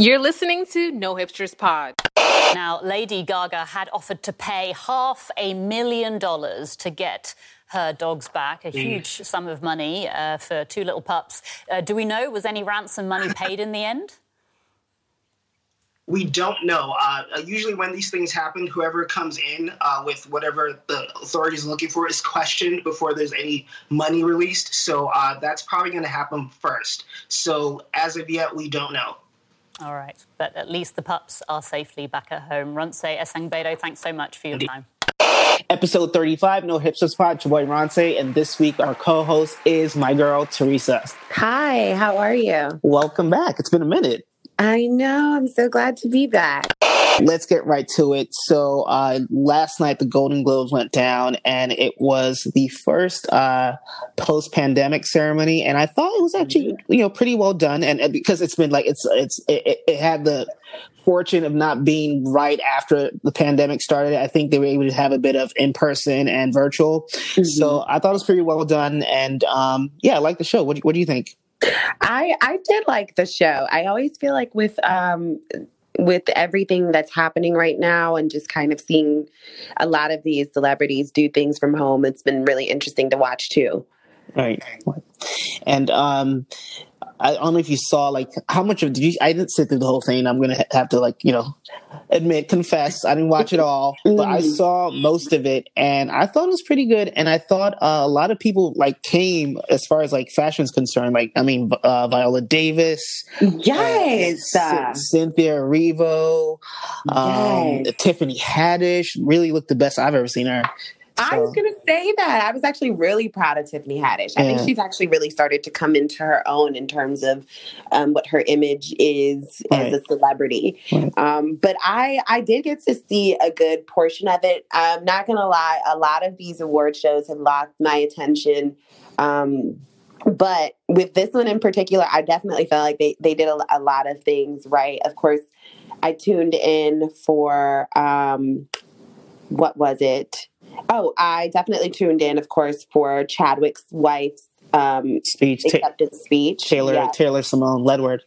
You're listening to No Hipsters Pod. Now, Lady Gaga had offered to pay half a million dollars to get her dogs back, a huge sum of money uh, for two little pups. Uh, do we know, was any ransom money paid in the end? We don't know. Uh, usually, when these things happen, whoever comes in uh, with whatever the authorities are looking for is questioned before there's any money released. So uh, that's probably going to happen first. So as of yet, we don't know. All right, but at least the pups are safely back at home. Ronce Esangbedo, thanks so much for your time. Episode 35, No Hipsters Pod, your boy Ronce, and this week our co-host is my girl, Teresa. Hi, how are you? Welcome back. It's been a minute. I know, I'm so glad to be back. Let's get right to it. So, uh, last night the Golden Globes went down, and it was the first uh, post-pandemic ceremony, and I thought it was actually, you know, pretty well done. And, and because it's been like it's it's it, it had the fortune of not being right after the pandemic started. I think they were able to have a bit of in person and virtual. Mm-hmm. So I thought it was pretty well done, and um, yeah, I like the show. What do, what do you think? I I did like the show. I always feel like with um with everything that's happening right now and just kind of seeing a lot of these celebrities do things from home, it's been really interesting to watch too. Right. And um I don't know if you saw like how much of did you I didn't sit through the whole thing. I'm gonna have to like, you know, admit, confess, I didn't watch it all, but I saw most of it and I thought it was pretty good. And I thought uh, a lot of people like came as far as like fashion's concerned. Like I mean uh, Viola Davis, Yes. uh, C- Cynthia Erivo, um, Yes. Tiffany Haddish really looked the best I've ever seen her. I was going to say that. I was actually really proud of Tiffany Haddish. I Yeah. think she's actually really started to come into her own in terms of um, what her image is as a celebrity. Right. Um, but I, I did get to see a good portion of it. I'm not going to lie, a lot of these award shows have lost my attention. Um, but with this one in particular, I definitely felt like they, they did a, a lot of things right. Of course, I tuned in for um, what was it? Oh, I definitely tuned in, of course, for Chadwick's wife's um, Speech, Ta- speech. Taylor Yes. Taylor Simone Ledward.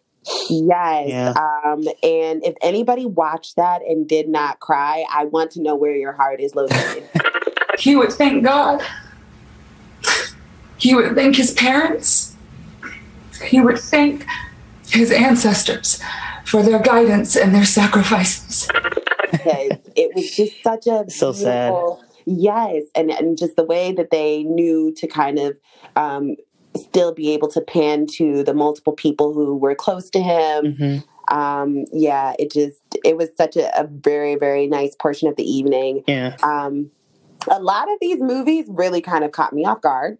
Yes. Yeah. Um, and if anybody watched that and did not cry, I want to know where your heart is located. He would thank God. He would thank his parents. He would thank his ancestors for their guidance and their sacrifices. because it was just such a So sad. Yes, and and just the way that they knew to kind of um, still be able to pan to the multiple people who were close to him. Mm-hmm. Um, yeah, it just it was such a, a very very nice portion of the evening. Yeah. Um, a lot of these movies really kind of caught me off guard.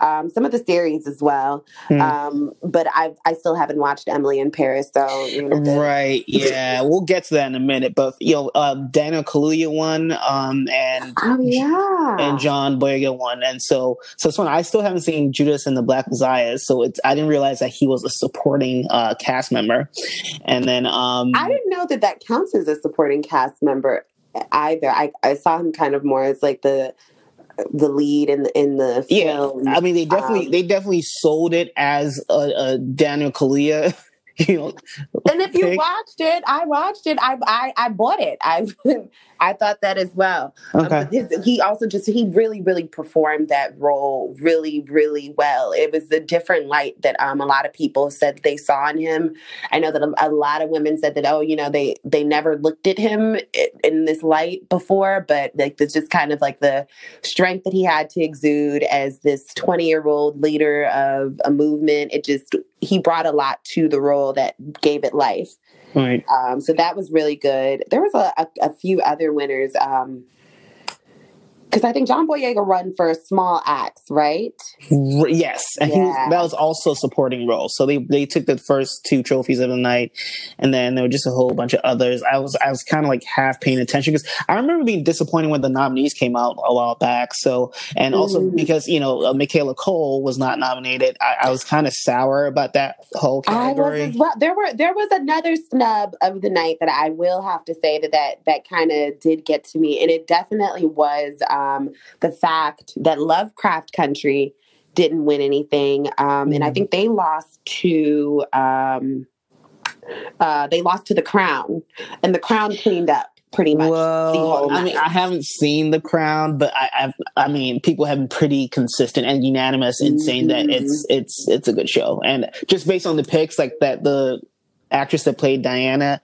Um, some of the series as well, Hmm. um, but I I still haven't watched Emily in Paris, so you know, the- Right. Yeah. we'll get to that in a minute. But you know, um, Daniel Kaluuya won, um, and Oh yeah, and John Boyega won, and so so it's fun. I still haven't seen Judas and the Black Messiah, so it's I didn't realize that he was a supporting uh, cast member. And then um, I didn't know that that counts as a supporting cast member either. I, I saw him kind of more as like the the lead in the in the yeah. I mean they definitely Um, they definitely sold it as a, a Daniel Kaluuya. You know, and if you watched it, I watched it. I I, I bought it. I I thought that as well. Um, Okay. but his, he also just he really really performed that role really really well. It was a different light that um a lot of people said they saw in him. I know that a, a lot of women said that oh you know they they never looked at him in this light before, but like it's just kind of like the strength that he had to exude as this twenty year old leader of a movement. It just he brought a lot to the role that gave it life. Right. Um, so that was really good. There was a, a, a few other winners. Um, because I think John Boyega run for Small Axe, right? Yes, and he was, that was also a supporting role. So they they took the first two trophies of the night, and then there were just a whole bunch of others. I was I was kind of like half paying attention because I remember being disappointed when the nominees came out a while back. So and also Mm. because you know uh, Michaela Coel was not nominated, I, I was kind of sour about that whole category. well. There were there was another snub of the night that I will have to say that that, that kind of did get to me, and it definitely was um, the fact that Lovecraft Country didn't win anything, um, and I Mm. think they lost to um, Uh, they lost to the Crown, and the Crown cleaned up pretty much the Well, whole I mean. I haven't seen The Crown, but I, I've, I mean, people have been pretty consistent and unanimous in saying that Mm-hmm. it's it's it's a good show, and just based on the picks, like that, the actress that played Diana,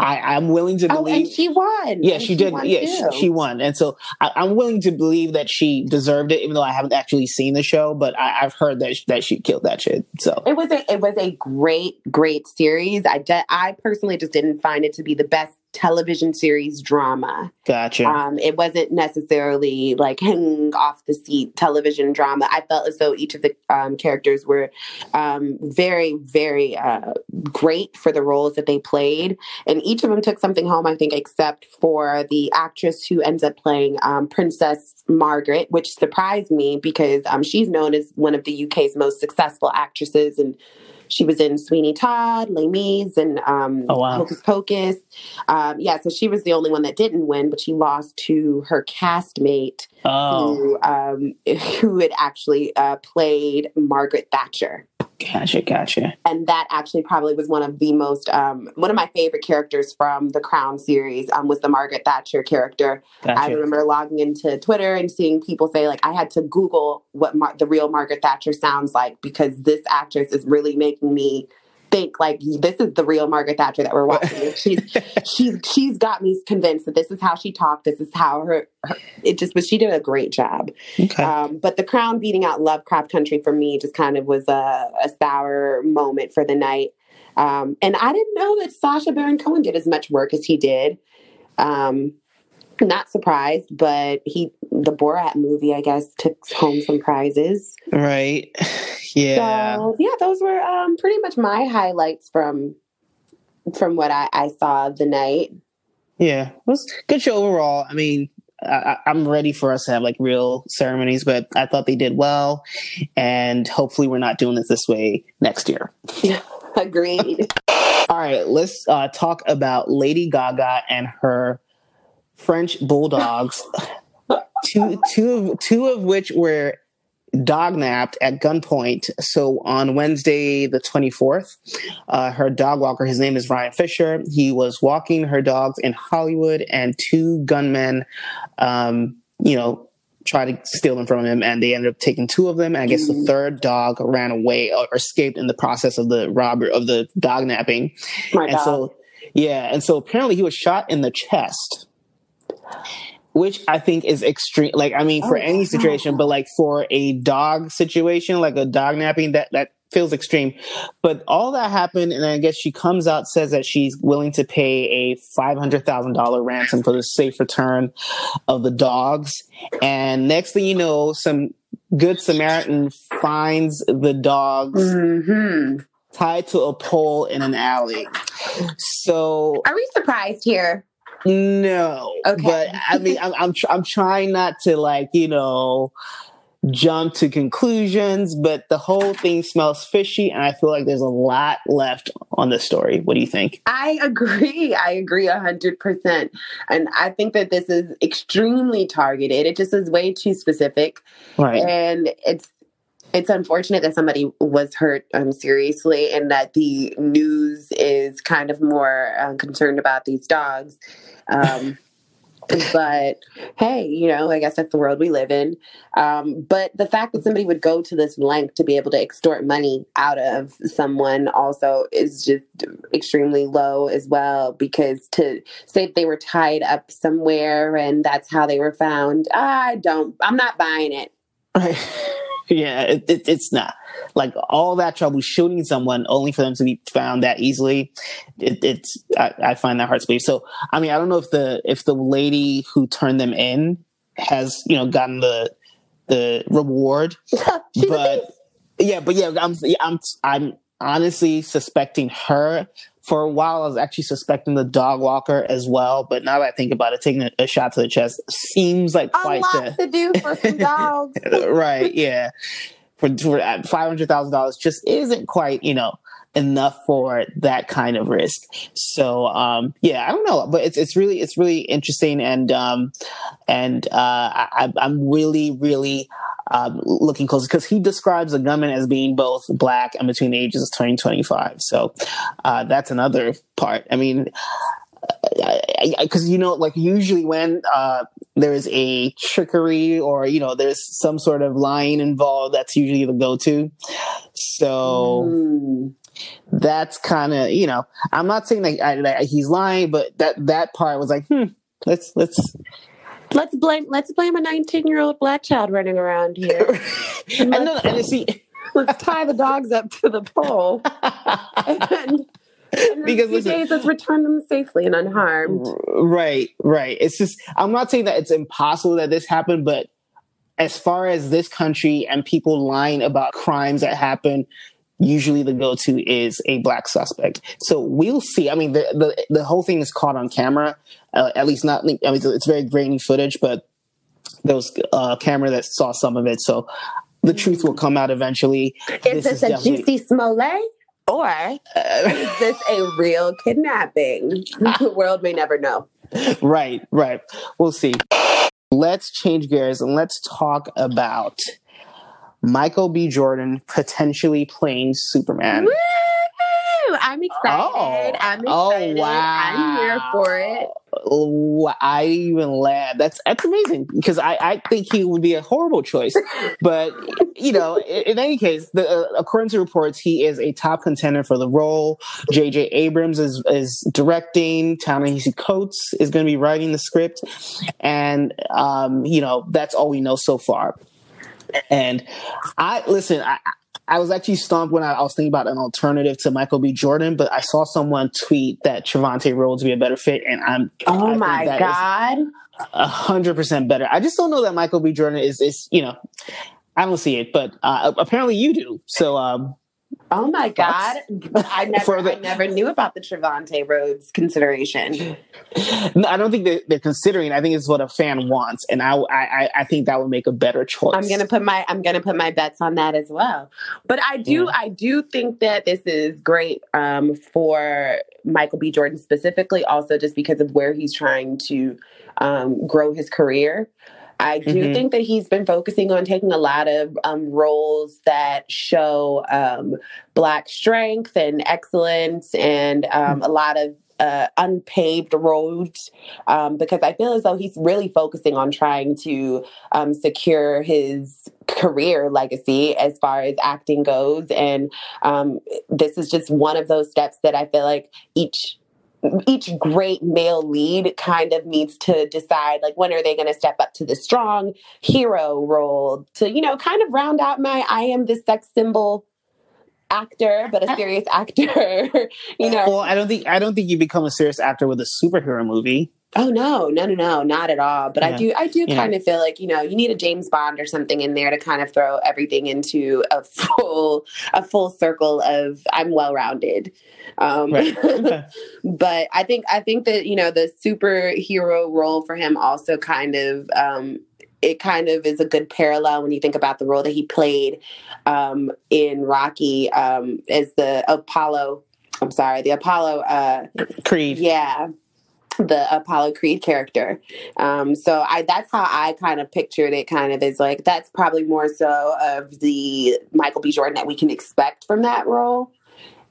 I, I'm willing to believe. oh, and she won. yeah, And she did. won Yeah, she, she won, and so I, I'm willing to believe that she deserved it, even though I haven't actually seen the show. But I, I've heard that that she killed that shit. So It was a it was a great great series. I de- I personally just didn't find it to be the best television series drama. gotcha. Um, it wasn't necessarily like hanging off the seat television drama. I felt as though each of the um, characters were um, very, very uh, great for the roles that they played. And each of them took something home, I think, except for the actress who ends up playing um, Princess Margaret, which surprised me because um, she's known as one of the UK's most successful actresses. And she was in Sweeney Todd, Les Mis, and um, Oh, wow. Hocus Pocus. Um, yeah, so she was the only one that didn't win, but she lost to her castmate oh, who um, who had actually uh, played Margaret Thatcher, gotcha, gotcha. and that actually probably was one of the most um, one of my favorite characters from the Crown series. Um, was the Margaret Thatcher character. I remember logging into Twitter and seeing people say like I had to Google what Mar- the real Margaret Thatcher sounds like because this actress is really making me think like this is the real Margaret Thatcher that we're watching. she's she's she's got me convinced that this is how she talked. This is how her, her it just was. She did a great job. Okay. Um, but the Crown beating out Lovecraft Country for me just kind of was a, a sour moment for the night. Um, and I didn't know that Sacha Baron Cohen did as much work as he did. Um, not surprised, but he the Borat movie, I guess, took home some prizes. right. Yeah. So yeah, those were um, pretty much my highlights from from what I, I saw of the night. Yeah, it was good show overall. I mean, I, I'm ready for us to have like real ceremonies, but I thought they did well, and hopefully we're not doing it this way next year. Agreed. All right, let's uh, talk about Lady Gaga and her French bulldogs. two, two, of, two of which were dog napped at gunpoint. So on Wednesday, the 24th, uh, her dog walker, his name is Ryan Fisher, he was walking her dogs in Hollywood, and two gunmen, um, you know, tried to steal them from him, and they ended up taking two of them. And I guess the third dog ran away or escaped in the process of the robber of the dog napping. My And dog. so, yeah, and so apparently he was shot in the chest, which I think is extreme. Like, I mean, for Oh, any situation, but like for a dog situation, like a dog napping, that that feels extreme. But all that happened, and I guess she comes out says that she's willing to pay a five hundred thousand dollar ransom for the safe return of the dogs. And next thing you know, some good Samaritan finds the dogs hmm tied to a pole in an alley. So Are we surprised here? No, Okay. but I mean, I'm I'm, tr- I'm trying not to like you know jump to conclusions, but the whole thing smells fishy, and I feel like there's a lot left on the story. What do you think? I agree. I agree a hundred percent. And I think that this is extremely targeted. It just is way too specific. Right. And it's it's unfortunate that somebody was hurt um, seriously and that the news is kind of more uh, concerned about these dogs. Um, but hey, you know, I guess that's the world we live in. Um, but the fact that somebody would go to this length to be able to extort money out of someone also is just extremely low as well. Because to say they were tied up somewhere and that's how they were found, I don't, I'm not buying it. Right. yeah, it, it, it's not like all that trouble shooting someone only for them to be found that easily. It, it's I, I find that hard to believe. So I mean, I don't know if the if the lady who turned them in has you know gotten the the reward, but yeah, but yeah, I'm I'm I'm honestly suspecting her. For a while, I was actually suspecting the dog walker as well. But now that I think about it, taking a, a shot to the chest seems like a quite a lot the to do for some dogs. right yeah for, for uh, five hundred thousand dollars just isn't quite you know enough for that kind of risk so um yeah i don't know but it's it's really it's really interesting and um and uh I, i'm really really um, looking close because he describes a gunman as being both black and between the ages of 20 and 25. So uh, that's another part. I mean, because you know, like usually when uh, there's a trickery or you know there's some sort of lying involved, that's usually the go-to. So mm. That's kind of you know, I'm not saying that, I, that he's lying, but that that part was like, hmm, let's let's let's blame let's blame a 19 year old black child running around here. and, and, no, and see, let's tie the dogs up to the pole and because listen, days, let's return them safely and unharmed. Right, right. It's just I'm not saying that it's impossible that this happened, but as far as this country and people lying about crimes that happen, usually the go-to is a black suspect. So we'll see. I mean, the the, the whole thing is caught on camera. Uh, at least not. I mean, it's very grainy footage, but there was a uh, camera that saw some of it. So the truth will come out eventually. Is this, this is a Jussie Smollett? Or is this a real kidnapping? the world may never know. Right, right. We'll see. Let's change gears and let's talk about Michael B. Jordan potentially playing Superman. Woo! I'm excited. Oh. I'm oh, excited. Oh, wow. I'm here for it. I even laugh. That's that's amazing because I, I think he would be a horrible choice. But you know, in, in any case, the, uh, according to reports, he is a top contender for the role. J.J. Abrams is is directing. Ta-Nehisi Coates is going to be writing the script, and um, you know that's all we know so far. And I listen. I, I was actually stumped when I, I, was thinking about an alternative to Michael B. Jordan, but I saw someone tweet that Trevante Rhodes would be a better fit, and I'm oh I my god, a hundred percent better. I just don't know that Michael B. Jordan is is you know, I don't see it, but uh, apparently you do. So um, Oh my God. I never, the, I never knew about the Trevante Rhodes consideration. No, I don't think they're, they're, considering. I think it's what a fan wants. And I, I, I think that would make a better choice. I'm going to put my, I'm going to put my bets on that as well. But I do, yeah. I do think that this is great um, for Michael B. Jordan specifically, also just because of where he's trying to um, grow his career. I do mm-hmm. think that he's been focusing on taking a lot of um, roles that show um, Black strength and excellence and um, mm-hmm. a lot of uh, unpaved roads um, because I feel as though he's really focusing on trying to um, secure his career legacy as far as acting goes. And um, this is just one of those steps that I feel like each each great male lead kind of needs to decide like when are they going to step up to the strong hero role to you know kind of round out my i am the sex symbol actor but a uh, serious actor you know? Well i don't think i don't think you become a serious actor with a superhero movie Oh no, no, no, no, not at all. But yeah. I do, I do yeah. kind of feel like you know you need a James Bond or something in there to kind of throw everything into a full, a full circle of I'm well rounded. Um, right. but I think I think that you know the superhero role for him also kind of um, it kind of is a good parallel when you think about the role that he played um, in Rocky um, as the Apollo. I'm sorry, the Apollo uh, Creed. Yeah, the Apollo Creed character. Um, so I that's how I kind of pictured it. Kind of is like that's probably more so of the Michael B. Jordan that we can expect from that role.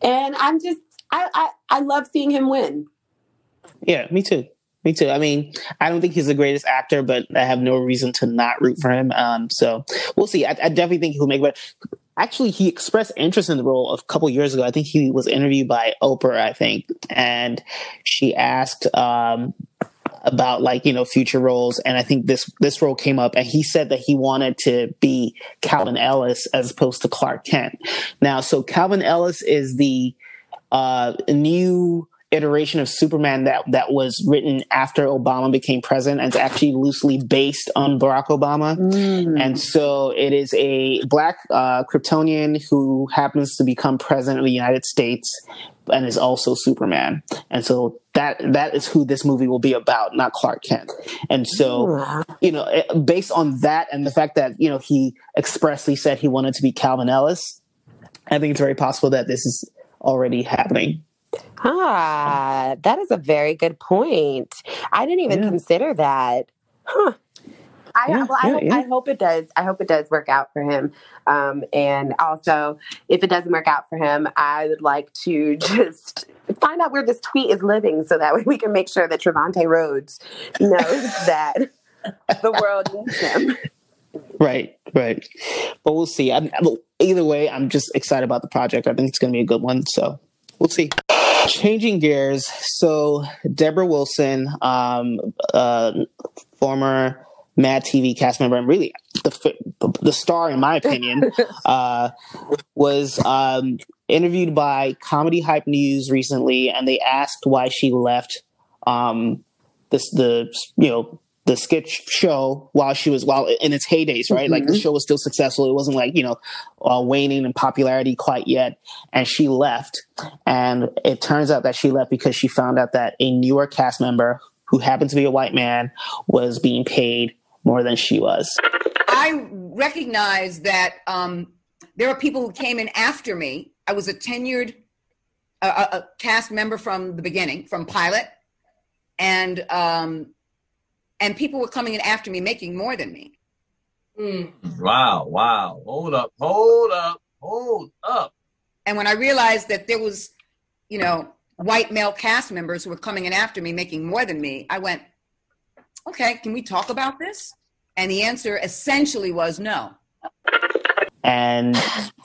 And I'm just I I, I love seeing him win. Yeah, me too. Me too. I mean, I don't think he's the greatest actor, but I have no reason to not root for him. Um, so we'll see. I, I definitely think he'll make it actually he expressed interest in the role a couple years ago. I think he was interviewed by Oprah, I think, and she asked um, about like you know future roles, and I think this this role came up, and he said that he wanted to be Calvin Ellis as opposed to Clark Kent. Now, so Calvin Ellis is the uh, new iteration of Superman that that was written after Obama became president and it's actually loosely based on Barack Obama. Mm. And so it is a black uh, Kryptonian who happens to become president of the United States and is also Superman. And so that that is who this movie will be about, not Clark Kent. And so, you know, based on that and the fact that, you know, he expressly said he wanted to be Calvin Ellis, I think it's very possible that this is already happening. Ah, that is a very good point. I didn't even yeah. consider that. Huh. I, yeah, well, I, yeah, I, hope it does. I hope it does work out for him. Um, and also, if it doesn't work out for him, I would like to just find out where this tweet is living, so that way we can make sure that Trevante Rhodes knows that the world needs him. Right, right. But we'll see. I'm, either way, I'm just excited about the project. I think it's going to be a good one. So we'll see. Changing gears. So Debra Wilson, um, uh, former Mad TV cast member, and really the the star, in my opinion, uh, was um, interviewed by Comedy Hype News recently, and they asked why she left um, this the you know the sketch show while she was while in its heydays, right? Mm-hmm. Like the mm-hmm. show was still successful. It wasn't like you know uh, waning in popularity quite yet. And she left, and it turns out that she left because she found out that a newer cast member who happened to be a white man was being paid more than she was. I recognize that um, there are people who came in after me. I was a tenured uh, a cast member from the beginning, from pilot, and um, and people were coming in after me making more than me. Mm. Wow, wow. Hold up, hold up, hold up. And when I realized that there was, you know, white male cast members who were coming in after me making more than me, I went, okay, can we talk about this? And the answer essentially was no. And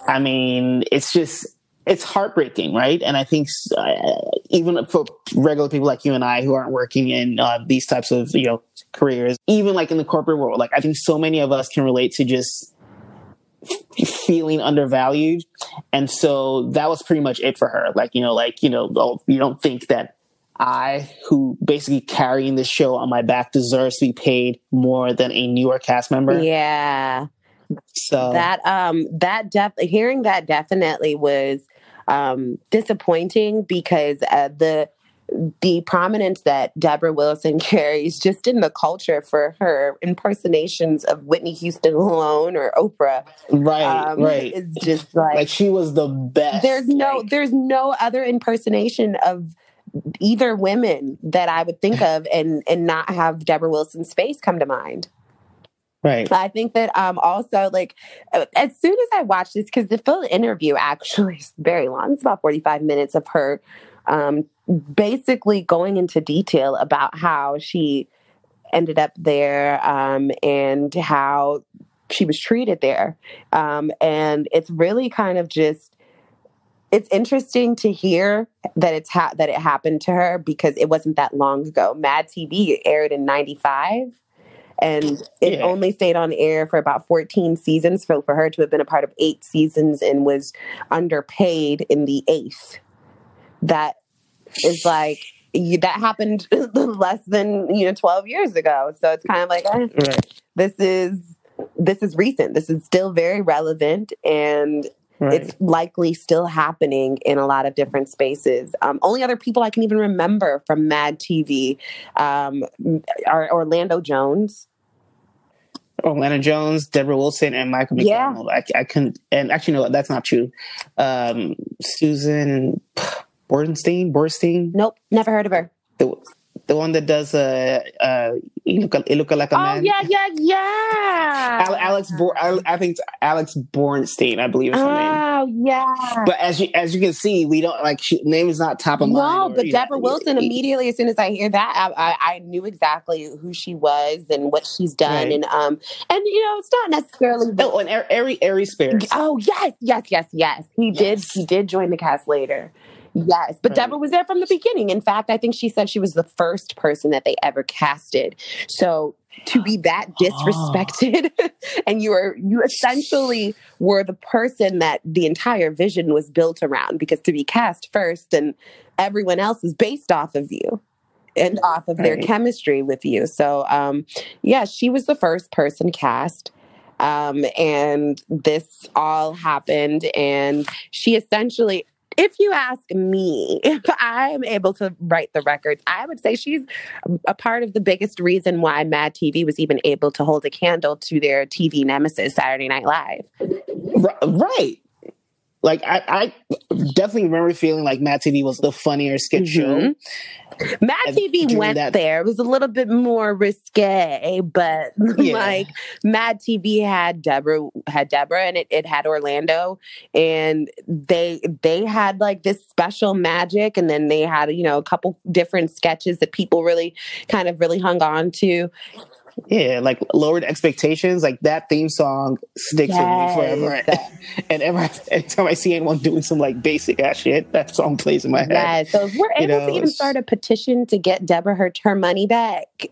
I mean, it's just, it's heartbreaking, right? And I think uh, even for regular people like you and I who aren't working in uh, these types of you know careers, even like in the corporate world, like I think so many of us can relate to just feeling undervalued, and so that was pretty much it for her. Like you know, like you know, oh, you don't think that I, who basically carrying the show on my back, deserves to be paid more than a newer cast member. Yeah. So that um that def hearing that definitely was um, disappointing because uh, the the prominence that Debra Wilson carries just in the culture for her impersonations of Whitney Houston alone or Oprah, right, um, right, is just like like she was the best. There's no, like, there's no other impersonation of either women that I would think of and and not have Debra Wilson's face come to mind. Right. I think that um also like as soon as I watched this, because the full interview actually is very long, it's about 45 minutes of her um basically going into detail about how she ended up there um and how she was treated there. Um and it's really kind of just it's interesting to hear that it's ha- that it happened to her because it wasn't that long ago. Mad TV aired in 95 and it yeah. only stayed on air for about 14 seasons. So for her to have been a part of eight seasons and was underpaid in the eighth, that is like that happened less than you know 12 years ago. So it's kind of like eh, right. this is this is recent. This is still very relevant and Right. It's likely still happening in a lot of different spaces. Um, only other people I can even remember from Mad TV um, are Orlando Jones. Orlando Jones, Debra Wilson, and Michael McDonald. Yeah. I, I couldn't, and actually, no, that's not true. Um, Susan Bornstein, Borstein. Nope, never heard of her. The, the one that does uh uh you look you look like a oh, man. Oh yeah, yeah, yeah. Alex, Bor- I, I, think it's Alex Bornstein, I believe is her oh, name. Oh yeah. But as you as you can see, we don't like she, name is not top of no, mind. No, but Debra know, Wilson immediately as soon as I hear that, I, I, I, knew exactly who she was and what she's done, right. and um and you know it's not necessarily. The, oh, and Ari Ari Spears. Oh yes, yes, yes, yes. He yes. did. He did join the cast later. Yes, but right. Debra was there from the beginning. In fact, I think she said she was the first person that they ever casted. So to be that disrespected oh. and you were you essentially were the person that the entire vision was built around because to be cast first and everyone else is based off of you and off of right. their chemistry with you. So um yeah, she was the first person cast. Um, and this all happened and she essentially if you ask me, if I'm able to write the records, I would say she's a part of the biggest reason why Mad TV was even able to hold a candle to their TV nemesis, Saturday Night Live. Right. Like I, I definitely remember feeling like Mad TV was the funnier skit mm-hmm. show, Mad And TV went that- there. It was a little bit more risque, but Yeah. like Mad TV had Debra had Debra and it, it had Orlando and they they had like this special magic and then they had, you know, a couple different sketches that people really kind of really hung on to. Yeah, like lowered expectations. Like that theme song sticks with me forever. And every time I see anyone doing some like basic ass shit, that song plays in my head. Yes. So if we're You able know, to even start a petition to get Debra her, her money back,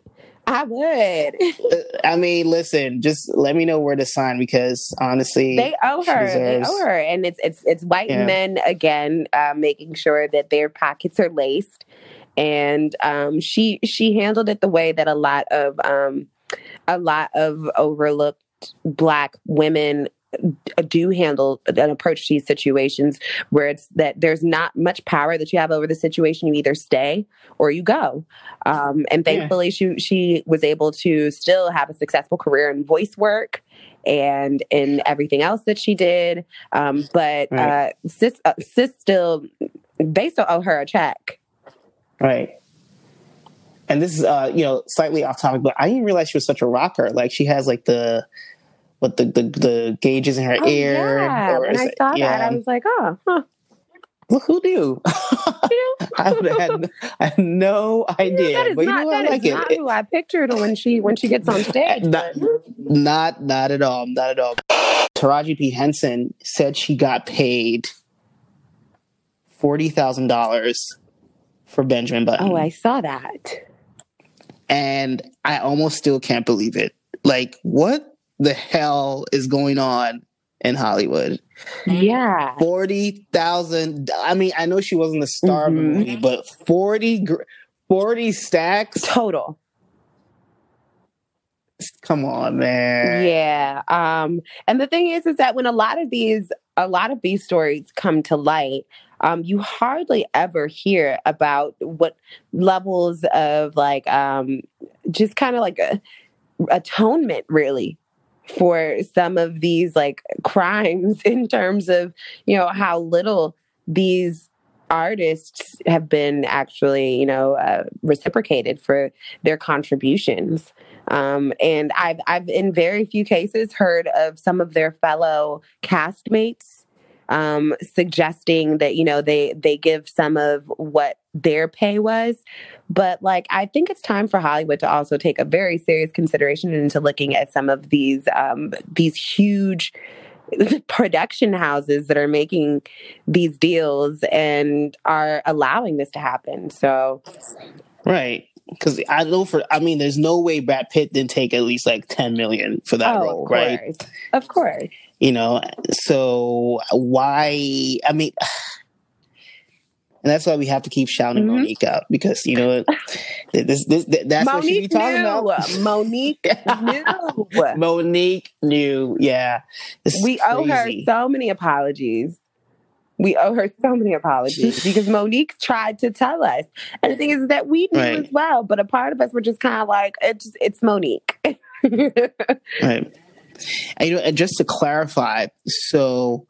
I would. Uh, I mean, listen, just let me know where to sign because honestly, They owe her. They owe her, and it's it's it's white Yeah. men again, uh, making sure that their pockets are laced. And um, she she handled it the way that a lot of um, a lot of overlooked black women do handle an approach to these situations where it's that there's not much power that you have over the situation you either stay or you go um, and Yeah. thankfully she she was able to still have a successful career in voice work and in everything else that she did um, but Right. uh, sis, uh, sis still they still owe her a check Right. And this is uh, you know, slightly off topic, but I didn't realize she was such a rocker. Like she has like the what the the, the gauges in her Oh, ear. yeah. when I it- saw yeah. that, I was like, oh, huh. Well, who knew? I would have had, I had no idea. that is but you not, know, I that like is it. not who I pictured when she when she gets on stage. not, not not at all. Not at all. Taraji P. Henson said she got paid forty thousand dollars for Benjamin Button. oh, I saw that. and I almost still can't believe it. Like, what the hell is going on in Hollywood? Yeah. Forty thousand. I mean, I know she wasn't the star of the Mhm. movie, but 40, 40 stacks. Total. Come on, man. Yeah. Um, and the thing is, is that when a lot of these, a lot of these stories come to light, um, you hardly ever hear about what levels of like, um, just kind of like a atonement, really, for some of these like crimes in terms of you know how little these artists have been actually you know uh, reciprocated for their contributions. Um, and I've I've in very few cases heard of some of their fellow castmates um, suggesting that you know they they give some of what their pay was, but like I think it's time for Hollywood to also take a very serious consideration into looking at some of these um, these huge production houses that are making these deals and are allowing this to happen. So Right. Because I know for, I mean, there's no way Brad Pitt didn't take at least like 10 million for that oh, role, of right? course, of course. You know, so why? I mean, and that's why we have to keep shouting Mhm. Mo'Nique out because you know this, this, this that's what she be talking knew. about. Mo'Nique knew. Mo'Nique knew, yeah. We owe her so many apologies. We owe her so many apologies because Mo'Nique tried to tell us. And the thing is that we knew Right. as well, but a part of us were just kind of like, it's it's Mo'Nique. Right. And, you know, and just to clarify, so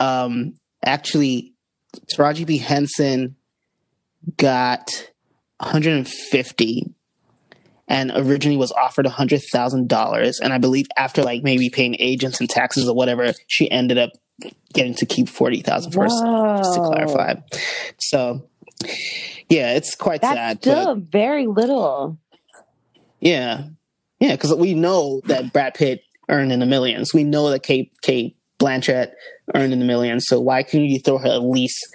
um actually Taraji P. Henson got 150 and originally was offered $100,000 and I believe after like maybe paying agents and taxes or whatever, she ended up getting to keep 40,000 first just to clarify. So yeah, it's quite That's sad. still but very little. yeah. Yeah, because we know that Brad Pitt earned in the millions. We know that Cate Cate Blanchett earned in the millions. So why couldn't you throw her at least,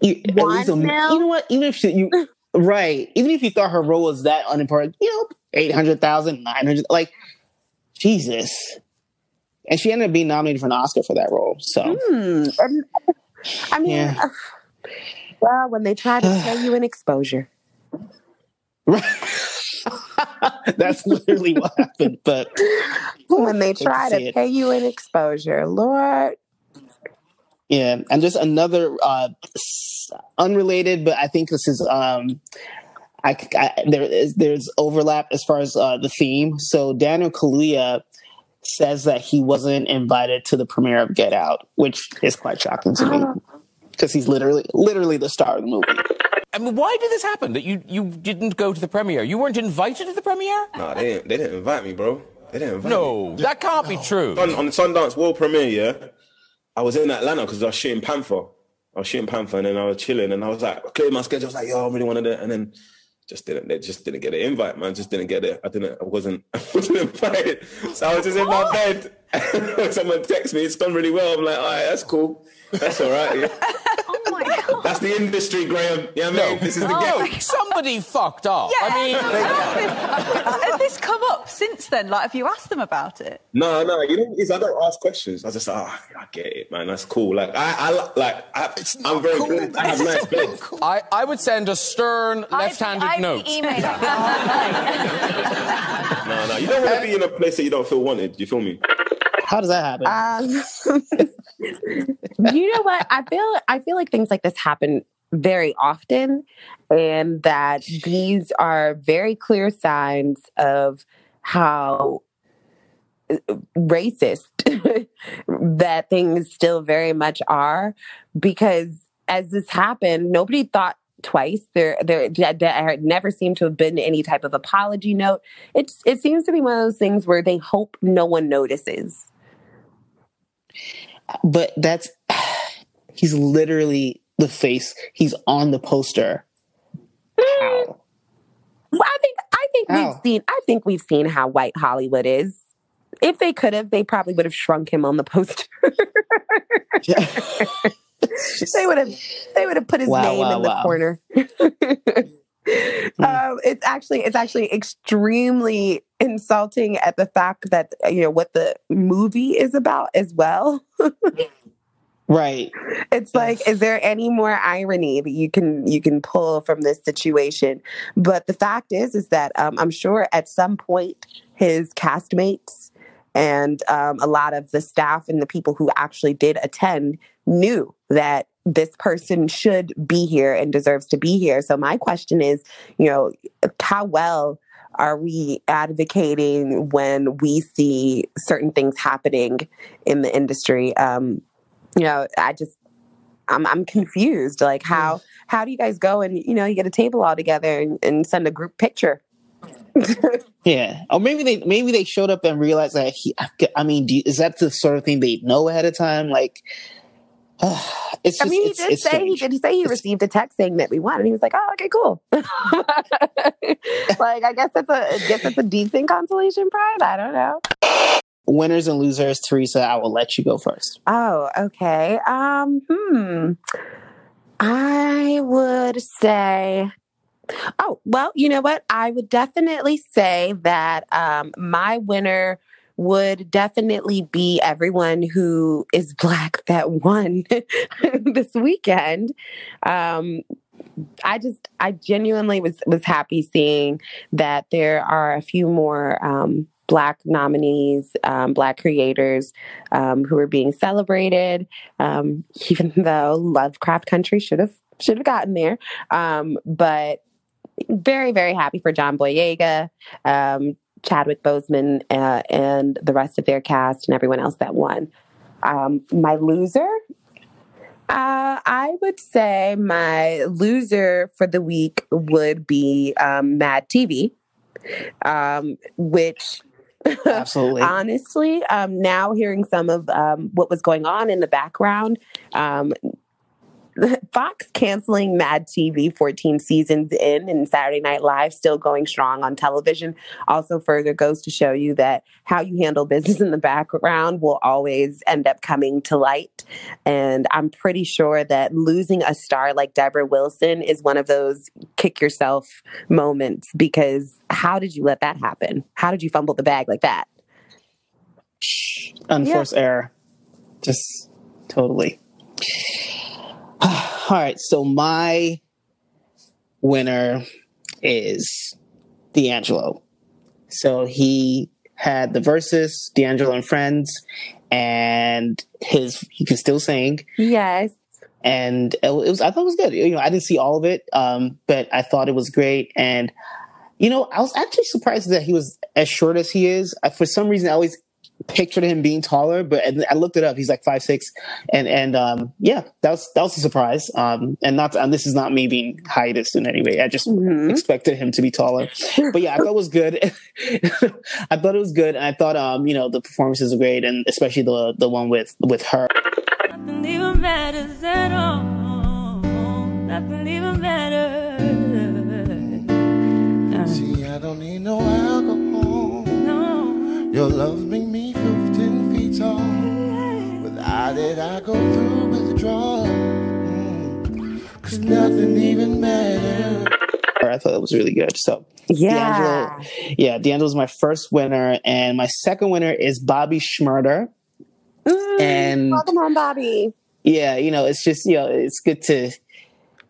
you, at least a, you know what? Even if she, you right, even if you thought her role was that unimportant, you know, 800,000, 900, like Jesus. And she ended up being nominated for an Oscar for that role. So Hmm. And, I mean, Yeah. well, when they try to pay you an exposure. that's literally what happened. But When they try to pay you an exposure, Lord. Yeah, and just another uh, unrelated, but I think this is um, I, I there is there's overlap as far as uh, the theme. So Daniel Kaluuya says that he wasn't invited to the premiere of Get Out, which is quite shocking to me because he's literally literally the star of the movie. I mean, why did this happen? That you you didn't go to the premiere? You weren't invited to the premiere? Nah, they didn't. They didn't invite me, bro. They didn't invite No, me. that can't be true. On, on the Sundance World premiere, yeah, I was in Atlanta because I was shooting Panther. I was shooting Panther, and then I was chilling, and I was like, I cleared my schedule. I was like, yo, I really wanted it, and then just didn't. They just didn't get an invite, man. Just didn't get it. I didn't. I wasn't. I wasn't invited. So I was just in my bed. Someone texted me. It's gone really well. I'm like, all right, that's cool. That's all right. Yeah. Oh my god. That's the industry, Graham. Yeah, man. This is the No, game. somebody fucked up. Yeah. I mean, Has this come up since then? Like, have you asked them about it? No, no, you know, what I don't ask questions. I just, ah, I get it, man. That's cool. Like, I, I like, I, I'm very good. I have nice beds. I, I would send a stern left-handed I'd, note. I'd email. No, no, you don't want to be in a place that you don't feel wanted. You feel me? How does that happen? Um, you know what? I feel I feel like things like this happen very often, and that these are very clear signs of how uh, racist that things still very much are. Because as this happened, nobody thought twice. There, there, there never seemed to have been any type of apology note. It's, it seems to be one of those things where they hope no one notices. But that's he's literally the face. He's on the poster. How? Well, I think I think we've seen I think we've seen how white Hollywood is. If they could have, they probably would have shrunk him on the poster. they would have they would have put his Wow, name wow, in the wow. corner. um, it's actually it's actually extremely insulting at the fact that you know what the movie is about as well. Right. It's like, is there any more irony that you can you can pull from this situation? But the fact is, is that um, I'm sure at some point his castmates and um, a lot of the staff and the people who actually did attend knew that this person should be here and deserves to be here. So my question is, you know, how well are we advocating when we see certain things happening in the industry? Um, you know, I just I'm I'm confused. Like how how do you guys go and you know you get a table all together and, and send a group picture? Yeah. Or maybe they maybe they showed up and realized that he. I mean, do you, is that the sort of thing they know ahead of time? Like, just. I mean, he did say strange. he did say he received a text saying that we won, and he was like, "Oh, okay, cool." like, I guess that's a I guess that's a decent consolation prize. I don't know. Winners and losers, Teresa. I will let you go first. Oh, okay. Um, hmm. I would say Oh, well, you know what? I would definitely say that um, my winner would definitely be everyone who is black that won this weekend. Um, I just, I genuinely was was happy seeing that there are a few more um, black nominees, um, black creators um, who are being celebrated. Um, even though Lovecraft Country should have should have gotten there, um, but very very happy for John Boyega. Chadwick Boseman uh, and the rest of their cast and everyone else that won. Um, my loser, uh, I would say my loser for the week would be um, Mad TV, um, which Absolutely. honestly, um, now hearing some of um, what was going on in the background, um, Fox canceling Mad TV 14 seasons in and Saturday Night Live still going strong on television also further goes to show you that how you handle business in the background will always end up coming to light. And I'm pretty sure that losing a star like Debra Wilson is one of those kick yourself moments because how did you let that happen? How did you fumble the bag like that? Unforced error. Just totally. All right, so my winner is D'Angelo. So he had the Verzuz, D'Angelo and Friends, and his he can still sing. Yes. And it was I thought it was good. You know, I didn't see all of it, um, but I thought it was great. And you know, I was actually surprised that he was as short as he is. I, for some reason, I always pictured him being taller, but and I looked it up. He's like five six, and and um, yeah, that was that was a surprise. Um, and not and this is not me being hiatus in any way. I just Mhm. expected him to be taller, but yeah, I thought it was good. I thought it was good, and I thought um, you know, the performances were great, and especially the the one with with her. Nothing even matters at all. Nothing even matters. See, I don't need no alcohol. No. Your love make me 15 feet tall. Without it, I go through withdrawal. Mm. Cause nothing even matters. I thought it was really good. So Yeah. D'Angelo, yeah, D'Angelo's my first winner, and my second winner is Bobby Shmurda. And Welcome on, Bobby. yeah, you know, it's just you know, it's good to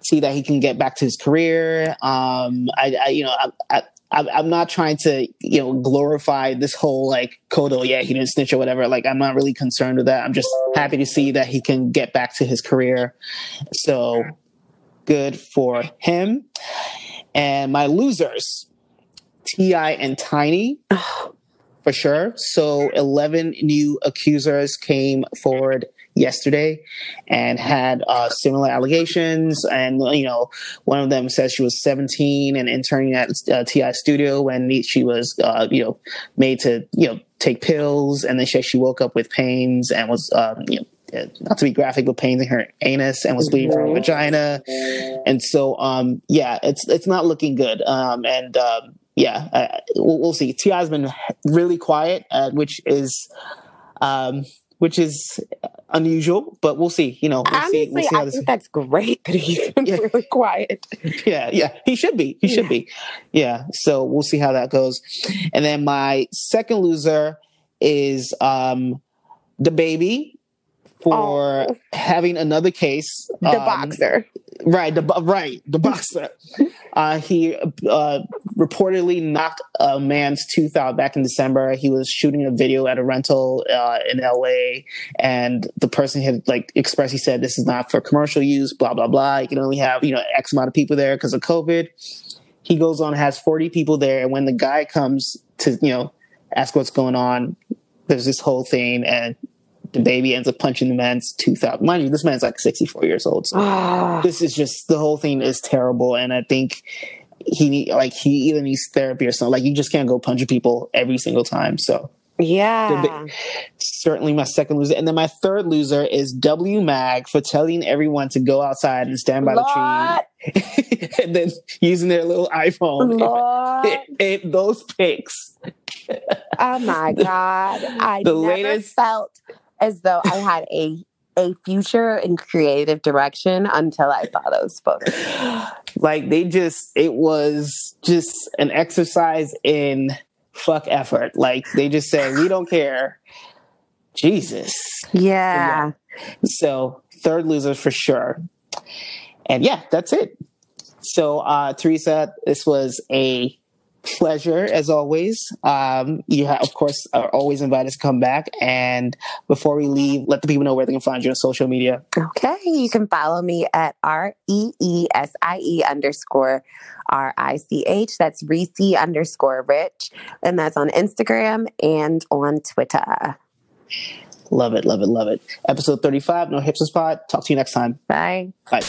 see that he can get back to his career. Um, I, I you know, I, I, I'm I'm not trying to you know glorify this whole like Kodo. Oh, yeah, he didn't snitch or whatever. Like, I'm not really concerned with that. I'm just happy to see that he can get back to his career. So good for him. And my losers, T.I. and Tiny for sure. So 11 new accusers came forward yesterday and had uh, similar allegations. And, you know, one of them says she was 17 and interning at uh, TI Studio when she was, uh, you know, made to, you know, take pills. And then she, she woke up with pains and was, um, you know, uh, not to be graphic, but pains in her anus and was bleeding from her vagina. And so, um, yeah, it's it's not looking good. Um, and um, yeah, we'll, we'll see. T.I. has been really quiet, uh, which is um, which is unusual, but we'll see. You know, we'll see. Honestly, We'll see how I this. think that's great that he's been really quiet. Yeah, yeah, he should be. He should be. Yeah. So we'll see how that goes. And then my second loser is um, DaBaby for having another case. The um, boxer. Right, the right, the boxer. uh, he uh, reportedly knocked a man's tooth out back in December. He was shooting a video at a rental uh, in LA, and the person had like expressly said, "This is not for commercial use." Blah blah blah. You can only have you know X amount of people there because of COVID. He goes on, has forty people there, and when the guy comes to you know ask what's going on, there's this whole thing, and DaBaby ends up punching the man's tooth out. Mind you, this man's like 64 years old. So Ah. this is just the whole thing is terrible. And I think he need like he either needs therapy or something. Like you just can't go punching people every single time. So Yeah. certainly my second loser. And then my third loser is W Mag for telling everyone to go outside and stand by the tree. and then using their little iPhone. Lord. And those pics. Oh my God. I The never latest- felt as though I had a a future in creative direction until I saw those photos. like they just it was just an exercise in fuck effort. Like they just said we don't care. Jesus. Yeah. so third loser for sure. And yeah that's it. So uh teresa this was a pleasure as always um you have of course are always invited to come back and before we leave let the people know where they can find you on social media Okay, you can follow me at R E E S I E underscore R I C H. That's Reese underscore Rich. And that's on Instagram and on Twitter. love it love it love it episode 35 no hipster spot talk to you next time Bye. bye